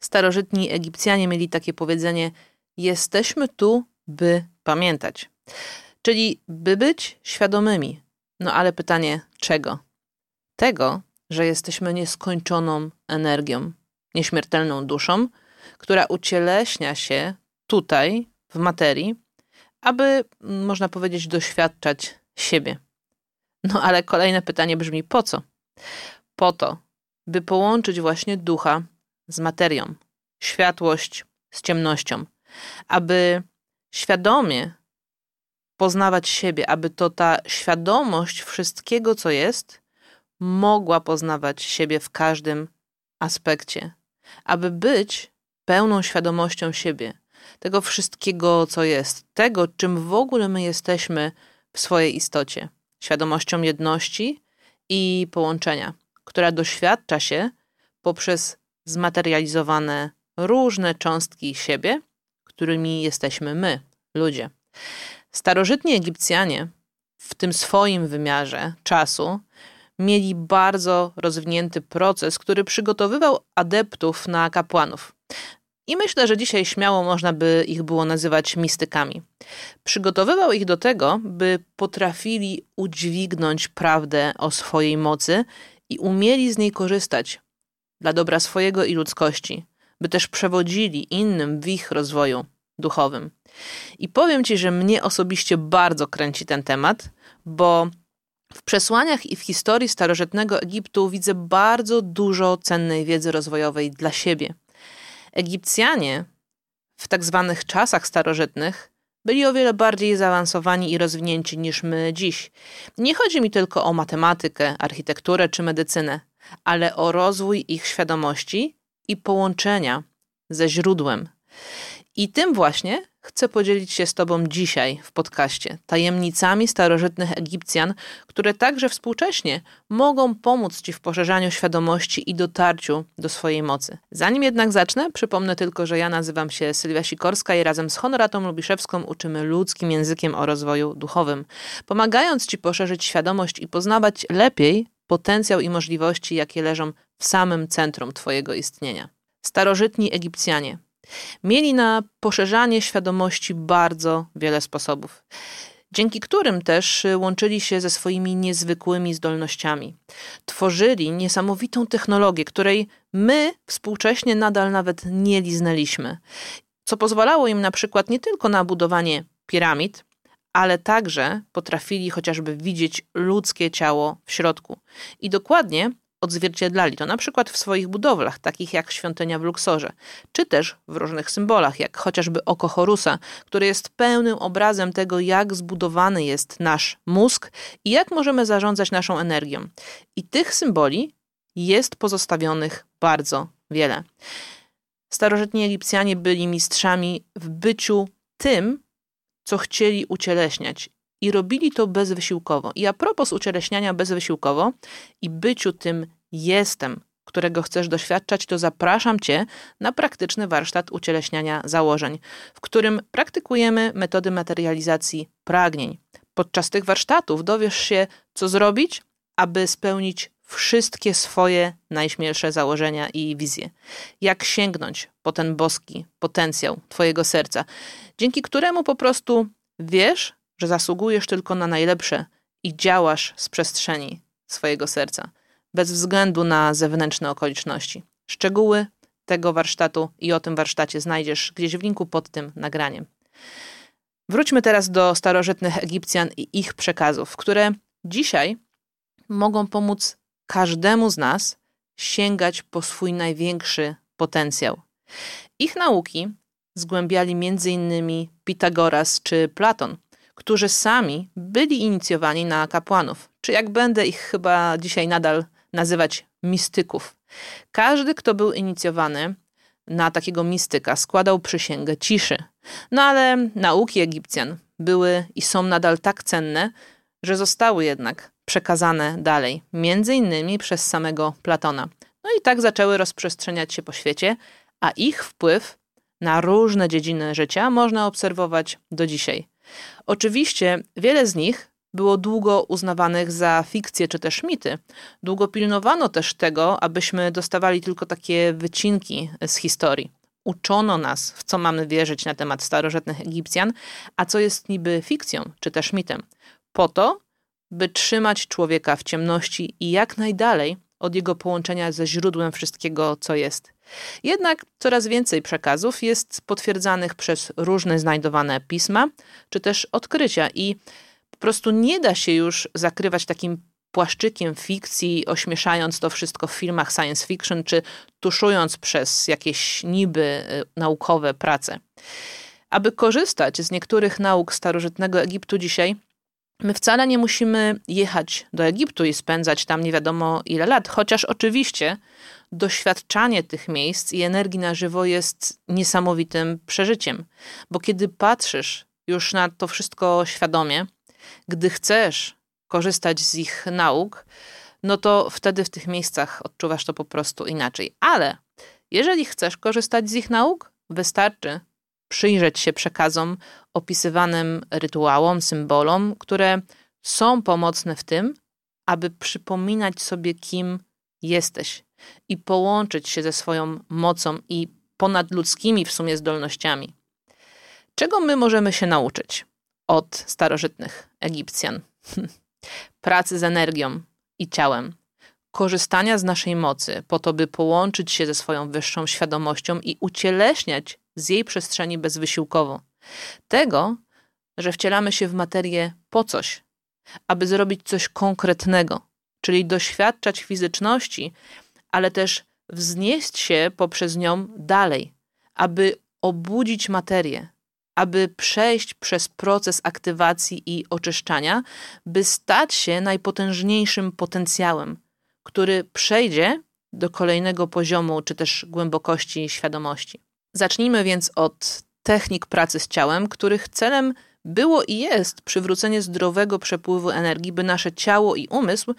Starożytni Egipcjanie mieli takie powiedzenie: Jesteśmy tu, by pamiętać. Czyli by być świadomymi. No ale pytanie, czego? Tego, że jesteśmy nieskończoną energią, nieśmiertelną duszą, która ucieleśnia się tutaj, w materii, aby, można powiedzieć, doświadczać siebie. No ale kolejne pytanie brzmi: po co? Po to, by połączyć właśnie ducha z materią, światłość z ciemnością, aby świadomie poznawać siebie, aby to ta świadomość wszystkiego, co jest, mogła poznawać siebie w każdym aspekcie, aby być pełną świadomością siebie, tego wszystkiego, co jest, tego, czym w ogóle my jesteśmy w swojej istocie, świadomością jedności i połączenia, która doświadcza się poprzez zmaterializowane różne cząstki siebie, którymi jesteśmy my, ludzie. Starożytni Egipcjanie w tym swoim wymiarze czasu mieli bardzo rozwinięty proces, który przygotowywał adeptów na kapłanów. I myślę, że dzisiaj śmiało można by ich było nazywać mistykami. Przygotowywał ich do tego, by potrafili udźwignąć prawdę o swojej mocy i umieli z niej korzystać dla dobra swojego i ludzkości, by też przewodzili innym w ich rozwoju duchowym. I powiem Ci, że mnie osobiście bardzo kręci ten temat, bo w przesłaniach i w historii starożytnego Egiptu widzę bardzo dużo cennej wiedzy rozwojowej dla siebie. Egipcjanie w tak zwanych czasach starożytnych byli o wiele bardziej zaawansowani i rozwinięci niż my dziś. Nie chodzi mi tylko o matematykę, architekturę czy medycynę, ale o rozwój ich świadomości i połączenia ze źródłem. I tym właśnie chcę podzielić się z Tobą dzisiaj w podcaście tajemnicami starożytnych Egipcjan, które także współcześnie mogą pomóc Ci w poszerzaniu świadomości i dotarciu do swojej mocy. Zanim jednak zacznę, przypomnę tylko, że ja nazywam się Sylwia Sikorska i razem z Honoratą Lubiszewską uczymy ludzkim językiem o rozwoju duchowym, pomagając Ci poszerzyć świadomość i poznawać lepiej potencjał i możliwości, jakie leżą w samym centrum Twojego istnienia. Starożytni Egipcjanie Mieli na poszerzanie świadomości bardzo wiele sposobów, dzięki którym też łączyli się ze swoimi niezwykłymi zdolnościami. Tworzyli niesamowitą technologię, której my współcześnie nadal nawet nie liznęliśmy, co pozwalało im na przykład nie tylko na budowanie piramid, ale także potrafili chociażby widzieć ludzkie ciało w środku. I dokładnie odzwierciedlali to na przykład w swoich budowlach, takich jak świątynia w Luksorze, czy też w różnych symbolach, jak chociażby oko Horusa, który jest pełnym obrazem tego, jak zbudowany jest nasz mózg i jak możemy zarządzać naszą energią. I tych symboli jest pozostawionych bardzo wiele. Starożytni Egipcjanie byli mistrzami w byciu tym, co chcieli ucieleśniać i robili to bezwysiłkowo. I a propos ucieleśniania bezwysiłkowo i byciu tym jestem, którego chcesz doświadczać, to zapraszam Cię na praktyczny warsztat ucieleśniania założeń, w którym praktykujemy metody materializacji pragnień. Podczas tych warsztatów dowiesz się, co zrobić, aby spełnić wszystkie swoje najśmielsze założenia i wizje. Jak sięgnąć po ten boski potencjał Twojego serca, dzięki któremu po prostu wiesz, że zasługujesz tylko na najlepsze i działasz z przestrzeni swojego serca, bez względu na zewnętrzne okoliczności. Szczegóły tego warsztatu i o tym warsztacie znajdziesz gdzieś w linku pod tym nagraniem. Wróćmy teraz do starożytnych Egipcjan i ich przekazów, które dzisiaj mogą pomóc każdemu z nas sięgać po swój największy potencjał. Ich nauki zgłębiali m.in. Pitagoras czy Platon – którzy sami byli inicjowani na kapłanów, czy jak będę ich chyba dzisiaj nadal nazywać mistyków. Każdy, kto był inicjowany na takiego mistyka, składał przysięgę ciszy. No ale nauki Egipcjan były i są nadal tak cenne, że zostały jednak przekazane dalej, między innymi przez samego Platona. No i tak zaczęły rozprzestrzeniać się po świecie, a ich wpływ na różne dziedziny życia można obserwować do dzisiaj. Oczywiście wiele z nich było długo uznawanych za fikcje czy też mity. Długo pilnowano też tego, abyśmy dostawali tylko takie wycinki z historii. Uczono nas, w co mamy wierzyć na temat starożytnych Egipcjan, a co jest niby fikcją czy też mitem. Po to, by trzymać człowieka w ciemności i jak najdalej od jego połączenia ze źródłem wszystkiego, co jest. Jednak coraz więcej przekazów jest potwierdzanych przez różne znajdowane pisma czy też odkrycia i po prostu nie da się już zakrywać takim płaszczykiem fikcji, ośmieszając to wszystko w filmach science fiction, czy tuszując przez jakieś niby y, naukowe prace. Aby korzystać z niektórych nauk starożytnego Egiptu dzisiaj, My wcale nie musimy jechać do Egiptu i spędzać tam nie wiadomo ile lat, chociaż oczywiście doświadczanie tych miejsc i energii na żywo jest niesamowitym przeżyciem. Bo kiedy patrzysz już na to wszystko świadomie, gdy chcesz korzystać z ich nauk, no to wtedy w tych miejscach odczuwasz to po prostu inaczej. Ale jeżeli chcesz korzystać z ich nauk, wystarczy przyjrzeć się przekazom, opisywanym rytuałom, symbolom, które są pomocne w tym, aby przypominać sobie, kim jesteś i połączyć się ze swoją mocą i ponadludzkimi w sumie zdolnościami. Czego my możemy się nauczyć od starożytnych Egipcjan? Pracy z energią i ciałem, korzystania z naszej mocy po to, by połączyć się ze swoją wyższą świadomością i ucieleśniać z jej przestrzeni bezwysiłkowo. Tego, że wcielamy się w materię po coś, aby zrobić coś konkretnego, czyli doświadczać fizyczności, ale też wznieść się poprzez nią dalej, aby obudzić materię, aby przejść przez proces aktywacji i oczyszczania, by stać się najpotężniejszym potencjałem, który przejdzie do kolejnego poziomu czy też głębokości świadomości. Zacznijmy więc od technik pracy z ciałem, których celem było i jest przywrócenie zdrowego przepływu energii, by nasze ciało i umysł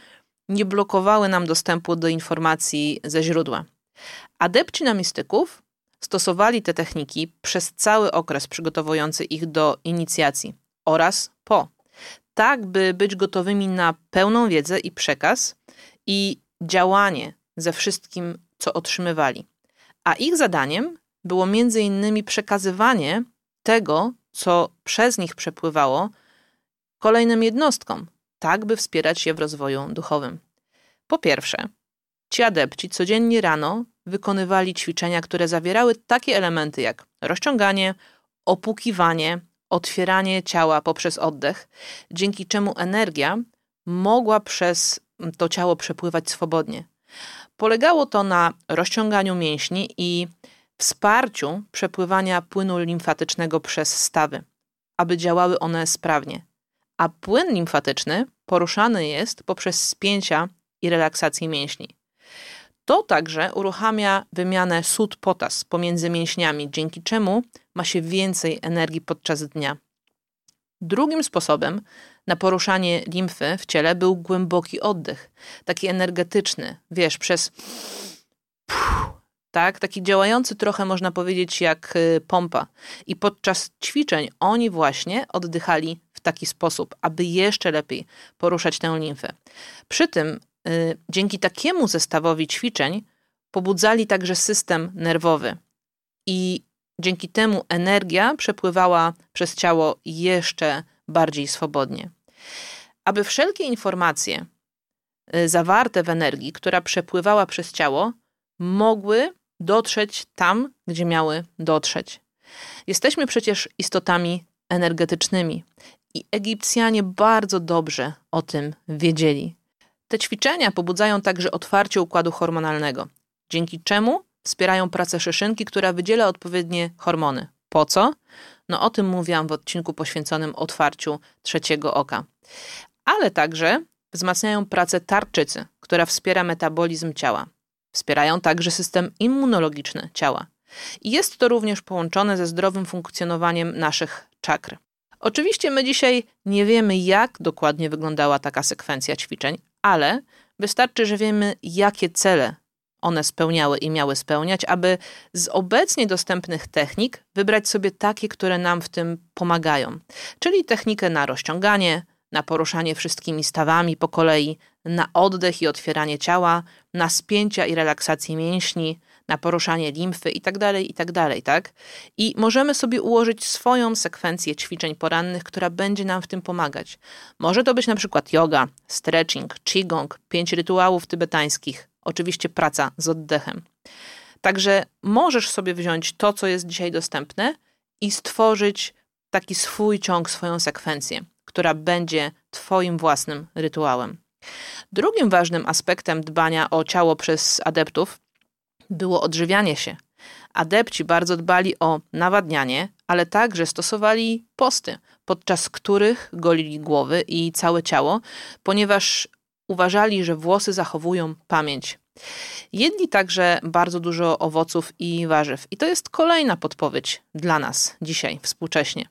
nie blokowały nam dostępu do informacji ze źródła. Adepci namistyków stosowali te techniki przez cały okres przygotowujący ich do inicjacji oraz po, tak by być gotowymi na pełną wiedzę i przekaz i działanie ze wszystkim, co otrzymywali. A ich zadaniem było między innymi przekazywanie tego, co przez nich przepływało, kolejnym jednostkom, tak by wspierać je w rozwoju duchowym. Po pierwsze, ci adepci codziennie rano wykonywali ćwiczenia, które zawierały takie elementy jak rozciąganie, opukiwanie, otwieranie ciała poprzez oddech, dzięki czemu energia mogła przez to ciało przepływać swobodnie. Polegało to na rozciąganiu mięśni i wsparciu przepływania płynu limfatycznego przez stawy, aby działały one sprawnie. A płyn limfatyczny poruszany jest poprzez spięcia i relaksację mięśni. To także uruchamia wymianę sód-potas pomiędzy mięśniami, dzięki czemu ma się więcej energii podczas dnia. Drugim sposobem na poruszanie limfy w ciele był głęboki oddech, taki energetyczny, wiesz, przez tak? Taki działający trochę można powiedzieć jak y, pompa. I podczas ćwiczeń oni właśnie oddychali w taki sposób, aby jeszcze lepiej poruszać tę limfę. Przy tym y, dzięki takiemu zestawowi ćwiczeń pobudzali także system nerwowy i dzięki temu energia przepływała przez ciało jeszcze bardziej swobodnie. Aby wszelkie informacje y, zawarte w energii, która przepływała przez ciało, mogły dotrzeć tam, gdzie miały dotrzeć. Jesteśmy przecież istotami energetycznymi i Egipcjanie bardzo dobrze o tym wiedzieli. Te ćwiczenia pobudzają także otwarcie układu hormonalnego, dzięki czemu wspierają pracę szyszynki, która wydziela odpowiednie hormony. Po co? No o tym mówiłam w odcinku poświęconym otwarciu trzeciego oka. Ale także wzmacniają pracę tarczycy, która wspiera metabolizm ciała. Wspierają także system immunologiczny ciała. I jest to również połączone ze zdrowym funkcjonowaniem naszych czakr. Oczywiście my dzisiaj nie wiemy, jak dokładnie wyglądała taka sekwencja ćwiczeń, ale wystarczy, że wiemy, jakie cele one spełniały i miały spełniać, aby z obecnie dostępnych technik wybrać sobie takie, które nam w tym pomagają. Czyli technikę na rozciąganie, na poruszanie wszystkimi stawami po kolei, na oddech i otwieranie ciała, na spięcia i relaksację mięśni, na poruszanie limfy itd., tak itd., tak, tak? I możemy sobie ułożyć swoją sekwencję ćwiczeń porannych, która będzie nam w tym pomagać. Może to być na przykład yoga, stretching, qigong, pięć rytuałów tybetańskich, oczywiście praca z oddechem. Także możesz sobie wziąć to, co jest dzisiaj dostępne i stworzyć taki swój ciąg, swoją sekwencję, która będzie Twoim własnym rytuałem. Drugim ważnym aspektem dbania o ciało przez adeptów było odżywianie się. Adepci bardzo dbali o nawadnianie, ale także stosowali posty, podczas których golili głowy i całe ciało, ponieważ uważali, że włosy zachowują pamięć. Jedli także bardzo dużo owoców i warzyw, i to jest kolejna podpowiedź dla nas dzisiaj, współcześnie.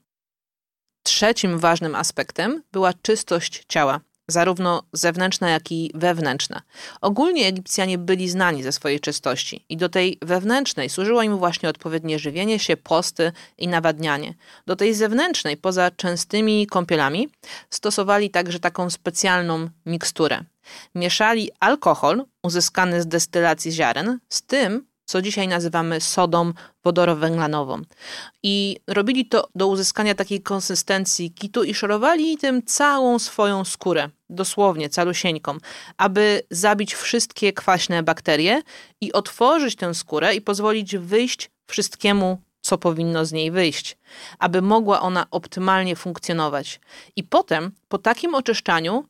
Trzecim ważnym aspektem była czystość ciała zarówno zewnętrzna, jak i wewnętrzna. Ogólnie Egipcjanie byli znani ze swojej czystości i do tej wewnętrznej służyło im właśnie odpowiednie żywienie się, posty i nawadnianie. Do tej zewnętrznej, poza częstymi kąpielami, stosowali także taką specjalną miksturę. Mieszali alkohol uzyskany z destylacji ziaren z tym, co dzisiaj nazywamy sodą wodorowęglanową. I robili to do uzyskania takiej konsystencji kitu i szorowali tym całą swoją skórę, dosłownie calusieńką, aby zabić wszystkie kwaśne bakterie i otworzyć tę skórę i pozwolić wyjść wszystkiemu, co powinno z niej wyjść, aby mogła ona optymalnie funkcjonować. I potem, po takim oczyszczaniu,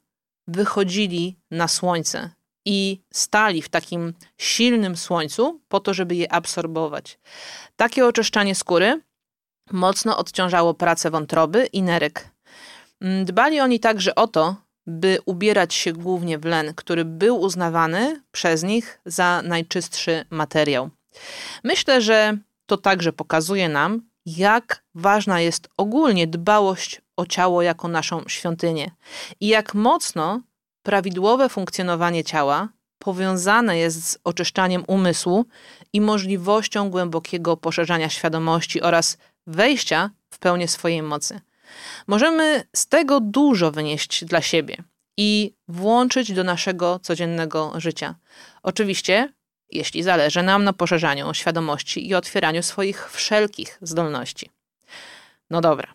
wychodzili na słońce i stali w takim silnym słońcu po to, żeby je absorbować. Takie oczyszczanie skóry mocno odciążało pracę wątroby i nerek. Mm, dbali oni także o to, by ubierać się głównie w len, który był uznawany przez nich za najczystszy materiał. Myślę, że to także pokazuje nam, jak ważna jest ogólnie dbałość o ciało jako naszą świątynię i jak mocno prawidłowe funkcjonowanie ciała powiązane jest z oczyszczaniem umysłu i możliwością głębokiego poszerzania świadomości oraz wejścia w pełnię swojej mocy. Możemy z tego dużo wynieść dla siebie i włączyć do naszego codziennego życia. Oczywiście, jeśli zależy nam na poszerzaniu świadomości i otwieraniu swoich wszelkich zdolności. No dobra,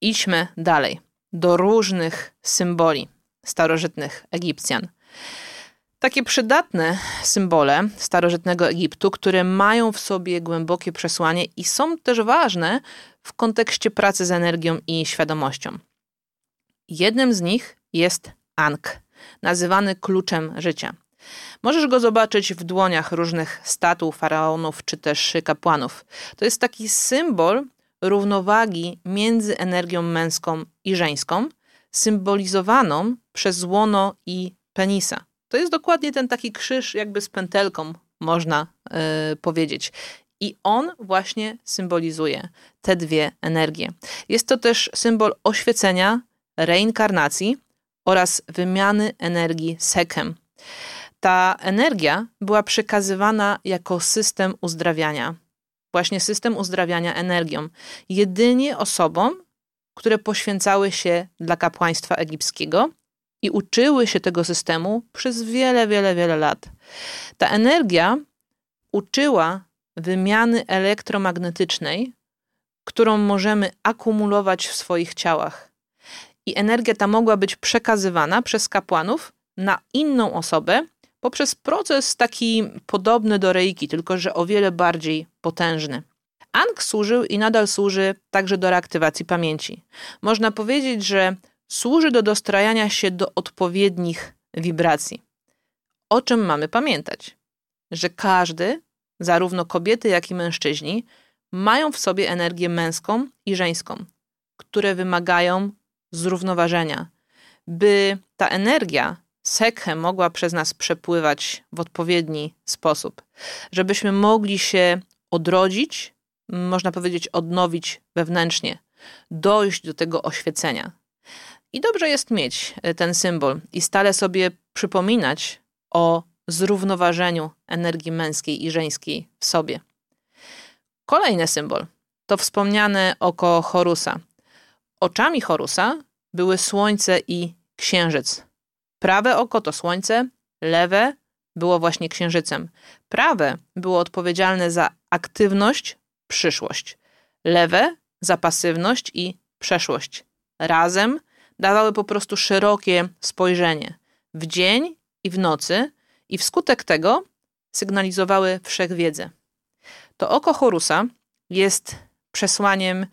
idźmy dalej do różnych symboli, starożytnych Egipcjan. Takie przydatne symbole starożytnego Egiptu, które mają w sobie głębokie przesłanie i są też ważne w kontekście pracy z energią i świadomością. Jednym z nich jest Ankh, nazywany kluczem życia. Możesz go zobaczyć w dłoniach różnych statuł faraonów czy też kapłanów. To jest taki symbol równowagi między energią męską i żeńską, symbolizowaną przez łono i penisa. To jest dokładnie ten taki krzyż, jakby z pętelką, można yy, powiedzieć. I on właśnie symbolizuje te dwie energie. Jest to też symbol oświecenia, reinkarnacji oraz wymiany energii sekem. Ta energia była przekazywana jako system uzdrawiania. Właśnie system uzdrawiania energią. Jedynie osobom, które poświęcały się dla kapłaństwa egipskiego i uczyły się tego systemu przez wiele, wiele, wiele lat. Ta energia uczyła wymiany elektromagnetycznej, którą możemy akumulować w swoich ciałach. I energia ta mogła być przekazywana przez kapłanów na inną osobę poprzez proces taki podobny do reiki, tylko że o wiele bardziej potężny. Ang służył i nadal służy także do reaktywacji pamięci. Można powiedzieć, że służy do dostrajania się do odpowiednich wibracji. O czym mamy pamiętać? Że każdy, zarówno kobiety, jak i mężczyźni, mają w sobie energię męską i żeńską, które wymagają zrównoważenia, by ta energia, sekhe, mogła przez nas przepływać w odpowiedni sposób, żebyśmy mogli się odrodzić można powiedzieć, odnowić wewnętrznie, dojść do tego oświecenia. I dobrze jest mieć e, ten symbol i stale sobie przypominać o zrównoważeniu energii męskiej i żeńskiej w sobie. Kolejny symbol to wspomniane oko Horusa. Oczami Horusa były Słońce i Księżyc. Prawe oko to Słońce, lewe było właśnie Księżycem. Prawe było odpowiedzialne za aktywność, przyszłość. Lewe za pasywność i przeszłość. Razem dawały po prostu szerokie spojrzenie w dzień i w nocy, i wskutek tego sygnalizowały wszechwiedzę. To oko Horusa jest przesłaniem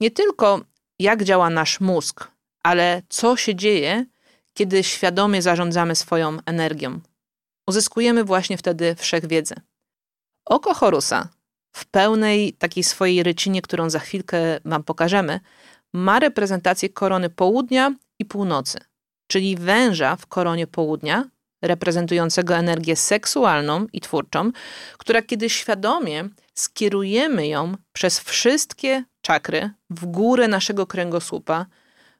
nie tylko jak działa nasz mózg, ale co się dzieje, kiedy świadomie zarządzamy swoją energią. Uzyskujemy właśnie wtedy wszechwiedzę. Oko Horusa w pełnej takiej swojej rycinie, którą za chwilkę Wam pokażemy, ma reprezentację korony południa i północy, czyli węża w koronie południa, reprezentującego energię seksualną i twórczą, która kiedy świadomie skierujemy ją przez wszystkie czakry w górę naszego kręgosłupa,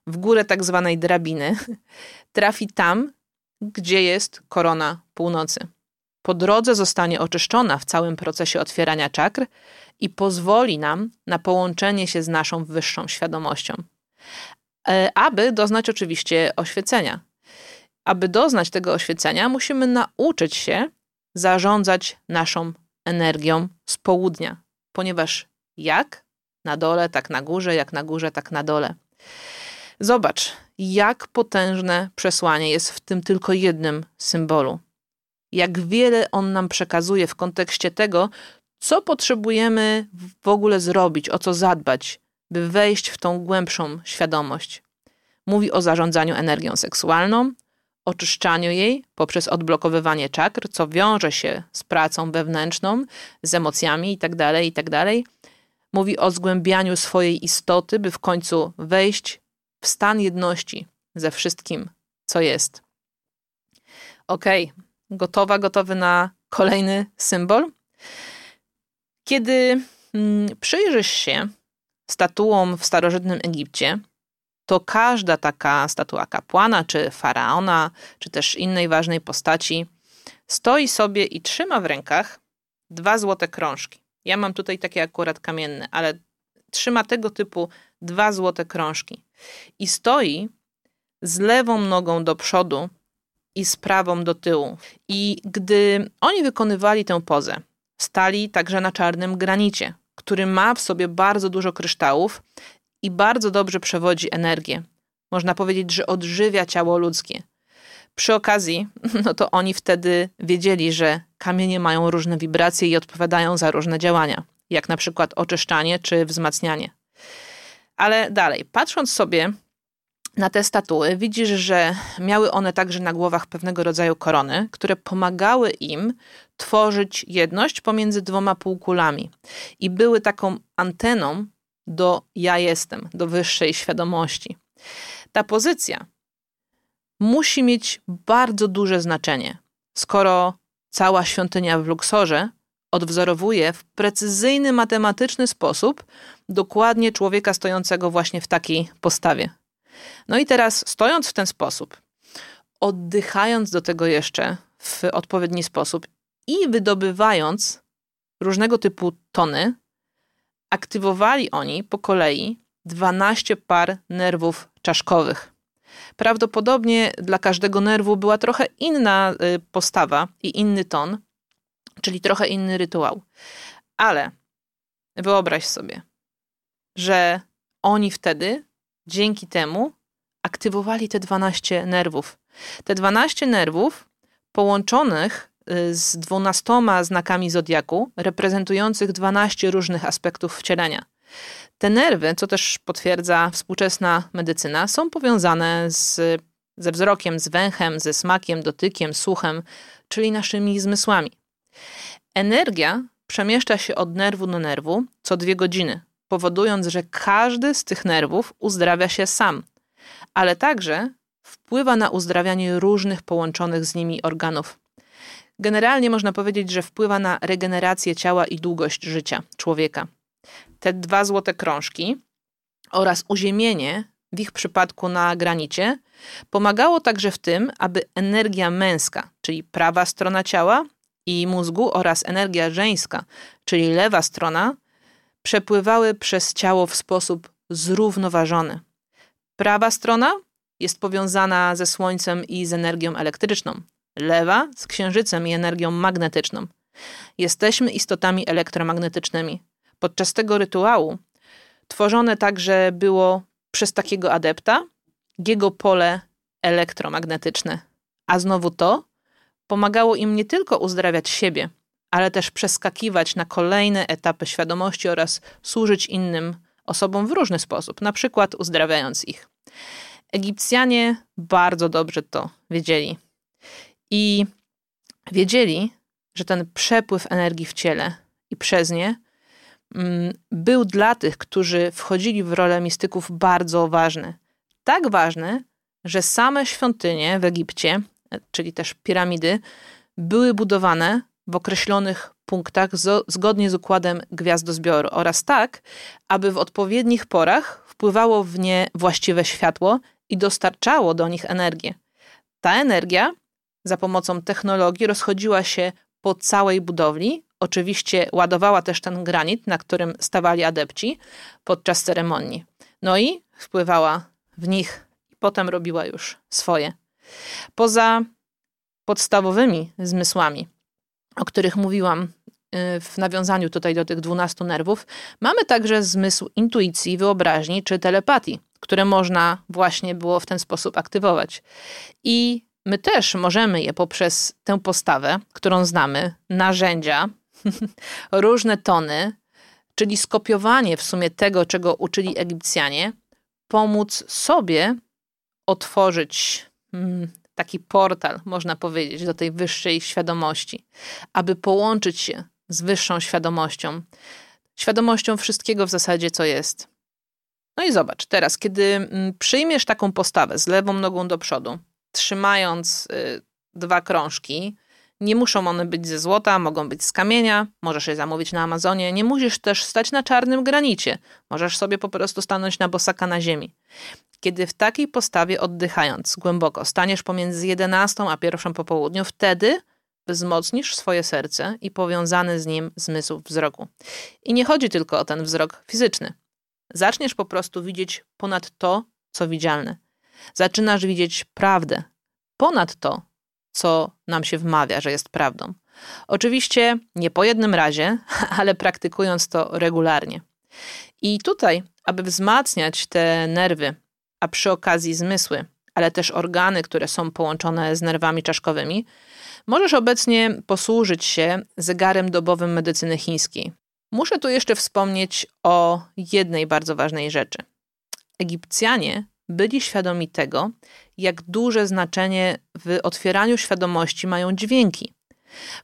w górę tak zwanej drabiny, trafi tam, gdzie jest korona północy. Po drodze zostanie oczyszczona w całym procesie otwierania czakr i pozwoli nam na połączenie się z naszą wyższą świadomością. E, aby doznać oczywiście oświecenia. Aby doznać tego oświecenia, musimy nauczyć się zarządzać naszą energią z południa, ponieważ jak na dole, tak na górze, jak na górze, tak na dole. Zobacz, jak potężne przesłanie jest w tym tylko jednym symbolu. Jak wiele on nam przekazuje w kontekście tego, co potrzebujemy w ogóle zrobić, o co zadbać, by wejść w tą głębszą świadomość. Mówi o zarządzaniu energią seksualną, oczyszczaniu jej poprzez odblokowywanie czakr, co wiąże się z pracą wewnętrzną, z emocjami itd., tak itd. Tak Mówi o zgłębianiu swojej istoty, by w końcu wejść w stan jedności ze wszystkim, co jest. Ok, gotowa, gotowy na kolejny symbol? Kiedy mm, przyjrzysz się statuom w starożytnym Egipcie, to każda taka statua kapłana, czy faraona, czy też innej ważnej postaci stoi sobie i trzyma w rękach dwa złote krążki. Ja mam tutaj takie akurat kamienne, ale trzyma tego typu dwa złote krążki i stoi z lewą nogą do przodu i z prawą do tyłu. I gdy oni wykonywali tę pozę, stali także na czarnym granicie, który ma w sobie bardzo dużo kryształów i bardzo dobrze przewodzi energię. Można powiedzieć, że odżywia ciało ludzkie. Przy okazji, no to oni wtedy wiedzieli, że kamienie mają różne wibracje i odpowiadają za różne działania, jak na przykład oczyszczanie czy wzmacnianie. Ale dalej, patrząc sobie na te statuły, widzisz, że miały one także na głowach pewnego rodzaju korony, które pomagały im tworzyć jedność pomiędzy dwoma półkulami i były taką anteną do ja jestem, do wyższej świadomości. Ta pozycja musi mieć bardzo duże znaczenie, skoro cała świątynia w Luksorze odwzorowuje w precyzyjny, matematyczny sposób dokładnie człowieka stojącego właśnie w takiej postawie. No i teraz, stojąc w ten sposób, oddychając do tego jeszcze w odpowiedni sposób i wydobywając różnego typu tony, aktywowali oni po kolei 12 par nerwów czaszkowych. Prawdopodobnie dla każdego nerwu była trochę inna y, postawa i inny ton, czyli trochę inny rytuał. Ale wyobraź sobie, że oni wtedy dzięki temu aktywowali te 12 nerwów. Te 12 nerwów połączonych y, z 12 znakami zodiaku, reprezentujących 12 różnych aspektów wcielenia. Te nerwy, co też potwierdza współczesna medycyna, są powiązane z, ze wzrokiem, z węchem, ze smakiem, dotykiem, słuchem, czyli naszymi zmysłami. Energia przemieszcza się od nerwu do nerwu co dwie godziny, powodując, że każdy z tych nerwów uzdrawia się sam, ale także wpływa na uzdrawianie różnych połączonych z nimi organów. Generalnie można powiedzieć, że wpływa na regenerację ciała i długość życia człowieka. Te dwa złote krążki oraz uziemienie, w ich przypadku na granicie, pomagało także w tym, aby energia męska, czyli prawa strona ciała i mózgu oraz energia żeńska, czyli lewa strona, przepływały przez ciało w sposób zrównoważony. Prawa strona jest powiązana ze Słońcem i z energią elektryczną, lewa z Księżycem i energią magnetyczną. Jesteśmy istotami elektromagnetycznymi. Podczas tego rytuału tworzone także było przez takiego adepta jego pole elektromagnetyczne. A znowu to pomagało im nie tylko uzdrawiać siebie, ale też przeskakiwać na kolejne etapy świadomości oraz służyć innym osobom w różny sposób, na przykład uzdrawiając ich. Egipcjanie bardzo dobrze to wiedzieli. I wiedzieli, że ten przepływ energii w ciele i przez nie mm, był dla tych, którzy wchodzili w rolę mistyków, bardzo ważny. Tak ważny, że same świątynie w Egipcie, czyli też piramidy, były budowane w określonych punktach zgodnie z układem gwiazdozbioru oraz tak, aby w odpowiednich porach wpływało w nie właściwe światło i dostarczało do nich energię. Ta energia za pomocą technologii rozchodziła się po całej budowli. Oczywiście ładowała też ten granit, na którym stawali adepci podczas ceremonii. No i wpływała w nich i potem robiła już swoje. Poza podstawowymi zmysłami, o których mówiłam y, w nawiązaniu tutaj do tych 12 nerwów, mamy także zmysł intuicji, wyobraźni czy telepatii, które można właśnie było w ten sposób aktywować. I my też możemy je poprzez tę postawę, którą znamy, narzędzia, różne tony, czyli skopiowanie w sumie tego, czego uczyli Egipcjanie, pomóc sobie otworzyć mm, taki portal, można powiedzieć, do tej wyższej świadomości, aby połączyć się z wyższą świadomością, świadomością wszystkiego w zasadzie, co jest. No i zobacz, teraz, kiedy mm, przyjmiesz taką postawę z lewą nogą do przodu, trzymając y, dwa krążki, nie muszą one być ze złota, mogą być z kamienia, możesz je zamówić na Amazonie. Nie musisz też stać na czarnym granicie. Możesz sobie po prostu stanąć na bosaka na ziemi. Kiedy w takiej postawie oddychając głęboko staniesz pomiędzy 11 a pierwszą po południu, wtedy wzmocnisz swoje serce i powiązany z nim zmysł wzroku. I nie chodzi tylko o ten wzrok fizyczny. Zaczniesz po prostu widzieć ponad to, co widzialne. Zaczynasz widzieć prawdę ponad to, co nam się wmawia, że jest prawdą. Oczywiście nie po jednym razie, ale praktykując to regularnie. I tutaj, aby wzmacniać te nerwy, a przy okazji zmysły, ale też organy, które są połączone z nerwami czaszkowymi, możesz obecnie posłużyć się zegarem dobowym medycyny chińskiej. Muszę tu jeszcze wspomnieć o jednej bardzo ważnej rzeczy. Egipcjanie byli świadomi tego, jak duże znaczenie w otwieraniu świadomości mają dźwięki.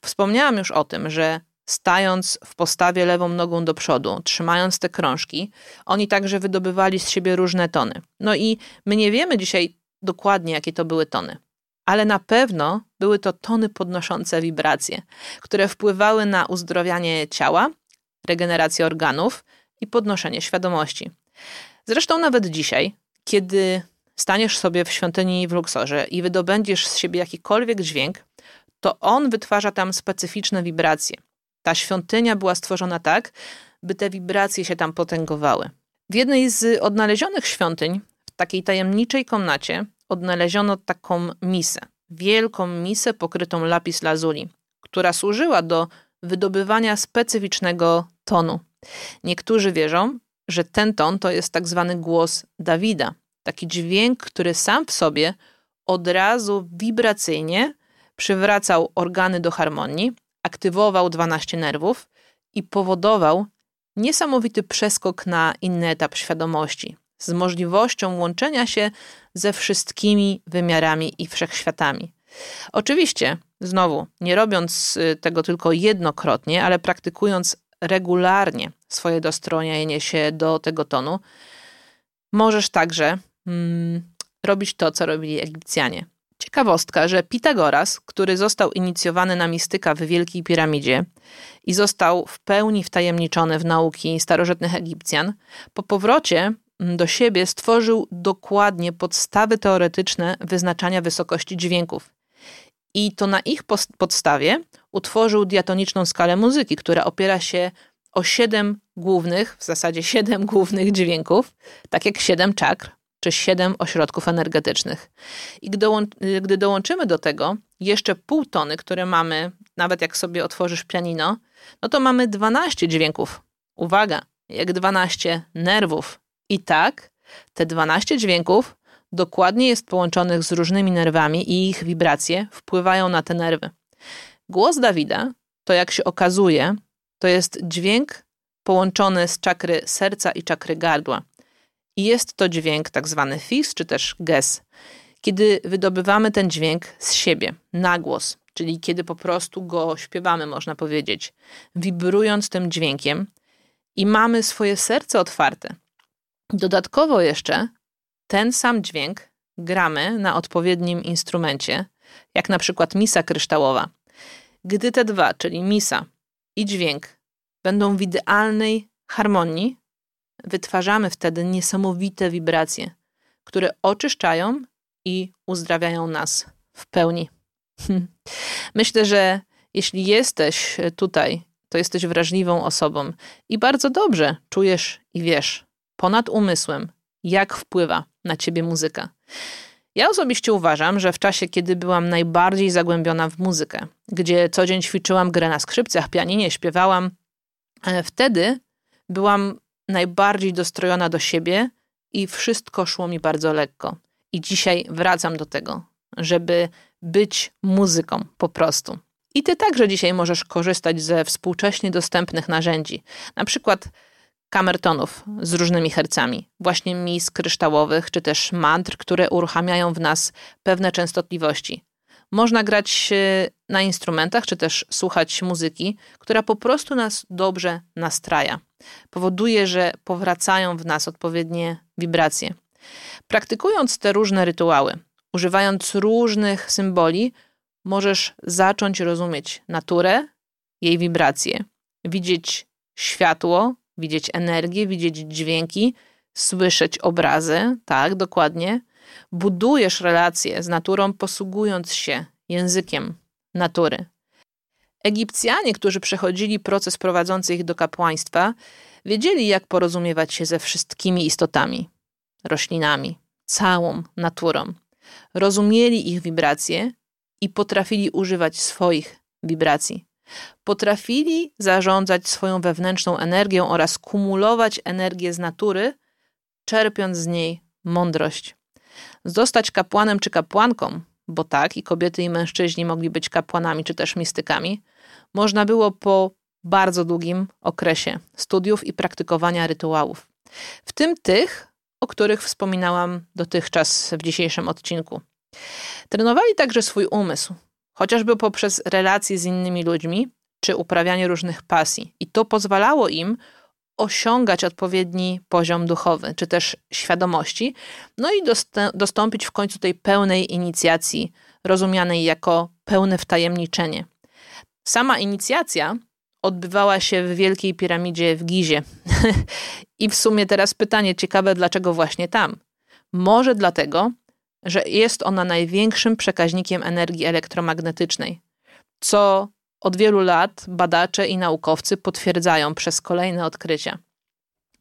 Wspomniałam już o tym, że stając w postawie lewą nogą do przodu, trzymając te krążki, oni także wydobywali z siebie różne tony. No i my nie wiemy dzisiaj dokładnie, jakie to były tony, ale na pewno były to tony podnoszące wibracje, które wpływały na uzdrowianie ciała, regenerację organów i podnoszenie świadomości. Zresztą nawet dzisiaj, kiedy staniesz sobie w świątyni w Luksorze i wydobędziesz z siebie jakikolwiek dźwięk, to on wytwarza tam specyficzne wibracje. Ta świątynia była stworzona tak, by te wibracje się tam potęgowały. W jednej z odnalezionych świątyń, w takiej tajemniczej komnacie, odnaleziono taką misę. Wielką misę pokrytą lapis lazuli, która służyła do wydobywania specyficznego tonu. Niektórzy wierzą, że ten ton to jest tak zwany głos Dawida, taki dźwięk, który sam w sobie od razu wibracyjnie przywracał organy do harmonii, aktywował 12 nerwów i powodował niesamowity przeskok na inny etap świadomości, z możliwością łączenia się ze wszystkimi wymiarami i wszechświatami. Oczywiście, znowu, nie robiąc y, tego tylko jednokrotnie, ale praktykując regularnie swoje dostrojenie się do tego tonu, możesz także mm, robić to, co robili Egipcjanie. Ciekawostka, że Pitagoras, który został inicjowany na mistyka w Wielkiej Piramidzie i został w pełni wtajemniczony w nauki starożytnych Egipcjan, po powrocie mm, do siebie stworzył dokładnie podstawy teoretyczne wyznaczania wysokości dźwięków. I to na ich podstawie utworzył diatoniczną skalę muzyki, która opiera się o siedem głównych, w zasadzie siedem głównych dźwięków, tak jak siedem czakr, czy 7 ośrodków energetycznych. I gdy dołączymy do tego jeszcze pół tony, które mamy, nawet jak sobie otworzysz pianino, no to mamy 12 dźwięków. Uwaga, jak 12 nerwów. I tak te 12 dźwięków dokładnie jest połączonych z różnymi nerwami i ich wibracje wpływają na te nerwy. Głos Dawida, to jak się okazuje, to jest dźwięk połączony z czakry serca i czakry gardła. I jest to dźwięk tak zwany fis, czy też ges. Kiedy wydobywamy ten dźwięk z siebie, na głos, czyli kiedy po prostu go śpiewamy, można powiedzieć, wibrując tym dźwiękiem i mamy swoje serce otwarte. Dodatkowo jeszcze ten sam dźwięk gramy na odpowiednim instrumencie, jak na przykład misa kryształowa. Gdy te dwa, czyli misa i dźwięk, będą w idealnej harmonii, wytwarzamy wtedy niesamowite wibracje, które oczyszczają i uzdrawiają nas w pełni. Myślę, że jeśli jesteś tutaj, to jesteś wrażliwą osobą i bardzo dobrze czujesz i wiesz ponad umysłem, jak wpływa na ciebie muzyka. Ja osobiście uważam, że w czasie, kiedy byłam najbardziej zagłębiona w muzykę, gdzie co dzień ćwiczyłam grę na skrzypcach, pianinie, śpiewałam, e, wtedy byłam najbardziej dostrojona do siebie i wszystko szło mi bardzo lekko. I dzisiaj wracam do tego, żeby być muzyką po prostu. I ty także dzisiaj możesz korzystać ze współcześnie dostępnych narzędzi, na przykład kamertonów z różnymi hercami, właśnie mis kryształowych, czy też mantr, które uruchamiają w nas pewne częstotliwości. Można grać e, na instrumentach, czy też słuchać muzyki, która po prostu nas dobrze nastraja. Powoduje, że powracają w nas odpowiednie wibracje. Praktykując te różne rytuały, używając różnych symboli, możesz zacząć rozumieć naturę, jej wibracje, widzieć światło, widzieć energię, widzieć dźwięki, słyszeć obrazy, tak, dokładnie. Budujesz relacje z naturą, posługując się językiem natury. Egipcjanie, którzy przechodzili proces prowadzący ich do kapłaństwa, wiedzieli, jak porozumiewać się ze wszystkimi istotami, roślinami, całą naturą. Rozumieli ich wibracje i potrafili używać swoich wibracji. Potrafili zarządzać swoją wewnętrzną energią oraz kumulować energię z natury, czerpiąc z niej mądrość. Zostać kapłanem czy kapłanką, bo tak, i kobiety i mężczyźni mogli być kapłanami czy też mistykami, można było po bardzo długim okresie studiów i praktykowania rytuałów. W tym tych, o których wspominałam dotychczas w dzisiejszym odcinku. Trenowali także swój umysł, chociażby poprzez relacje z innymi ludźmi czy uprawianie różnych pasji. I to pozwalało im osiągać odpowiedni poziom duchowy, czy też świadomości, no i dostąpić w końcu tej pełnej inicjacji, rozumianej jako pełne wtajemniczenie. Sama inicjacja odbywała się w Wielkiej Piramidzie w Gizie. I w sumie teraz pytanie ciekawe, dlaczego właśnie tam? Może dlatego, że jest ona największym przekaźnikiem energii elektromagnetycznej, co od wielu lat badacze i naukowcy potwierdzają przez kolejne odkrycia.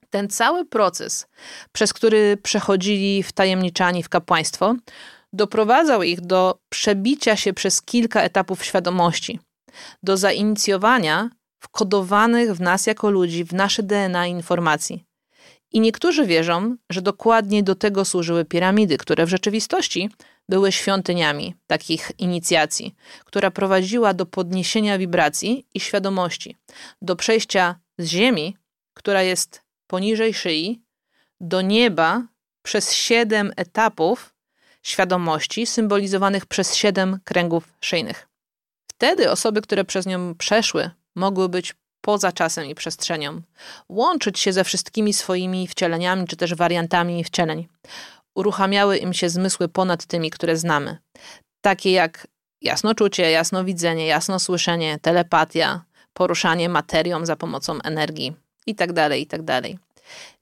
Ten cały proces, przez który przechodzili wtajemniczani w kapłaństwo, doprowadzał ich do przebicia się przez kilka etapów świadomości, do zainicjowania wkodowanych w nas jako ludzi, w nasze DNA informacji. I niektórzy wierzą, że dokładnie do tego służyły piramidy, które w rzeczywistości były świątyniami takich inicjacji, która prowadziła do podniesienia wibracji i świadomości, do przejścia z ziemi, która jest poniżej szyi, do nieba przez siedem etapów świadomości, symbolizowanych przez siedem kręgów szyjnych. Wtedy osoby, które przez nią przeszły, mogły być poza czasem i przestrzenią, łączyć się ze wszystkimi swoimi wcieleniami czy też wariantami wcieleń. Uruchamiały im się zmysły ponad tymi, które znamy, takie jak jasnoczucie, jasnowidzenie, jasnosłyszenie, telepatia, poruszanie materią za pomocą energii itd. Tak itd. Tak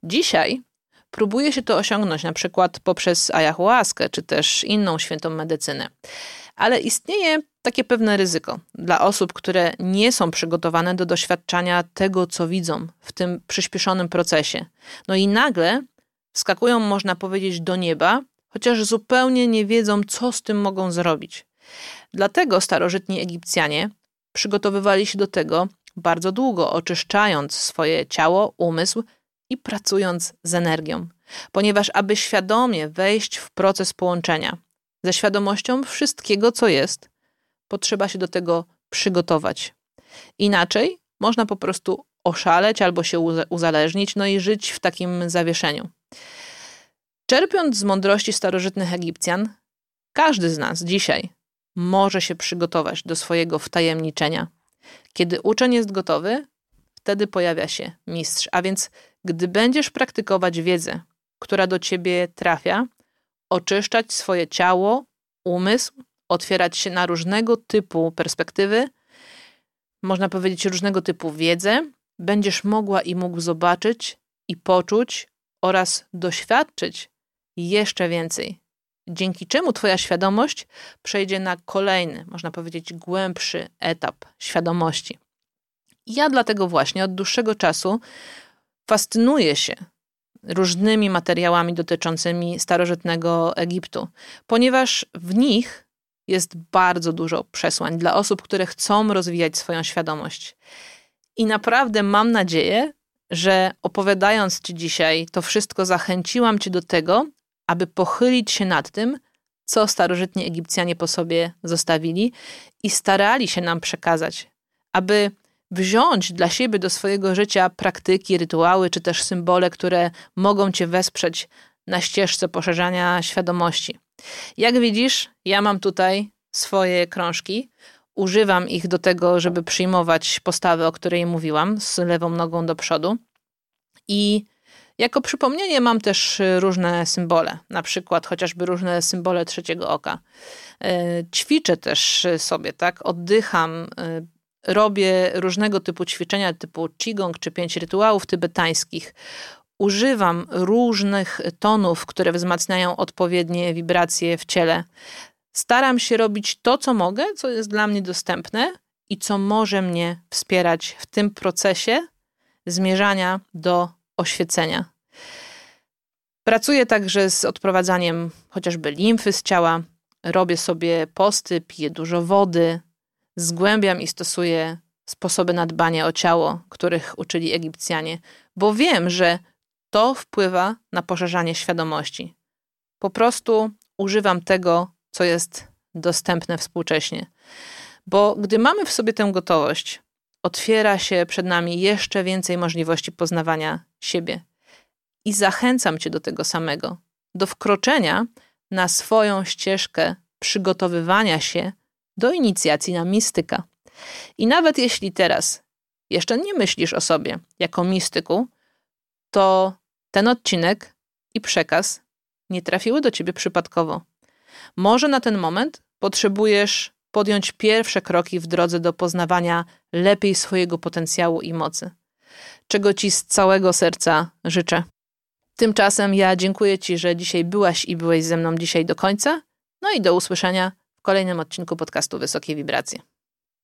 Dzisiaj próbuje się to osiągnąć na przykład poprzez ayahuaskę czy też inną świętą medycynę. Ale istnieje takie pewne ryzyko dla osób, które nie są przygotowane do doświadczania tego, co widzą w tym przyspieszonym procesie. No i nagle skakują, można powiedzieć, do nieba, chociaż zupełnie nie wiedzą, co z tym mogą zrobić. Dlatego starożytni Egipcjanie przygotowywali się do tego bardzo długo, oczyszczając swoje ciało, umysł i pracując z energią, ponieważ aby świadomie wejść w proces połączenia ze świadomością wszystkiego, co jest, potrzeba się do tego przygotować. Inaczej można po prostu oszaleć albo się uzależnić, no i żyć w takim zawieszeniu. Czerpiąc z mądrości starożytnych Egipcjan, każdy z nas dzisiaj może się przygotować do swojego wtajemniczenia. Kiedy uczeń jest gotowy, wtedy pojawia się mistrz. A więc, gdy będziesz praktykować wiedzę, która do ciebie trafia, oczyszczać swoje ciało, umysł, otwierać się na różnego typu perspektywy, można powiedzieć różnego typu wiedzę, będziesz mogła i mógł zobaczyć i poczuć oraz doświadczyć jeszcze więcej. Dzięki czemu Twoja świadomość przejdzie na kolejny, można powiedzieć, głębszy etap świadomości. Ja dlatego właśnie od dłuższego czasu fascynuję się różnymi materiałami dotyczącymi starożytnego Egiptu, ponieważ w nich jest bardzo dużo przesłań dla osób, które chcą rozwijać swoją świadomość. I naprawdę mam nadzieję, że opowiadając Ci dzisiaj to wszystko, zachęciłam Cię do tego, aby pochylić się nad tym, co starożytni Egipcjanie po sobie zostawili i starali się nam przekazać, aby wziąć dla siebie do swojego życia praktyki, rytuały czy też symbole, które mogą Cię wesprzeć na ścieżce poszerzania świadomości. Jak widzisz, ja mam tutaj swoje krążki. Używam ich do tego, żeby przyjmować postawę, o której mówiłam, z lewą nogą do przodu. I jako przypomnienie mam też różne symbole, na przykład chociażby różne symbole trzeciego oka. E, ćwiczę też sobie, tak? Oddycham, e, robię różnego typu ćwiczenia typu qigong czy pięć rytuałów tybetańskich. Używam różnych tonów, które wzmacniają odpowiednie wibracje w ciele. Staram się robić to, co mogę, co jest dla mnie dostępne i co może mnie wspierać w tym procesie zmierzania do oświecenia. Pracuję także z odprowadzaniem chociażby limfy z ciała, robię sobie posty, piję dużo wody, zgłębiam i stosuję sposoby na dbanie o ciało, których uczyli Egipcjanie, bo wiem, że to wpływa na poszerzanie świadomości. Po prostu używam tego, co jest dostępne współcześnie. Bo gdy mamy w sobie tę gotowość, otwiera się przed nami jeszcze więcej możliwości poznawania siebie. I zachęcam Cię do tego samego, do wkroczenia na swoją ścieżkę przygotowywania się do inicjacji na mistyka. I nawet jeśli teraz jeszcze nie myślisz o sobie jako mistyku, to ten odcinek i przekaz nie trafiły do ciebie przypadkowo. Może na ten moment potrzebujesz podjąć pierwsze kroki w drodze do poznawania lepiej swojego potencjału i mocy, czego Ci z całego serca życzę. Tymczasem ja dziękuję Ci, że dzisiaj byłaś i byłeś ze mną dzisiaj do końca. No i do usłyszenia w kolejnym odcinku podcastu Wysokie Wibracje.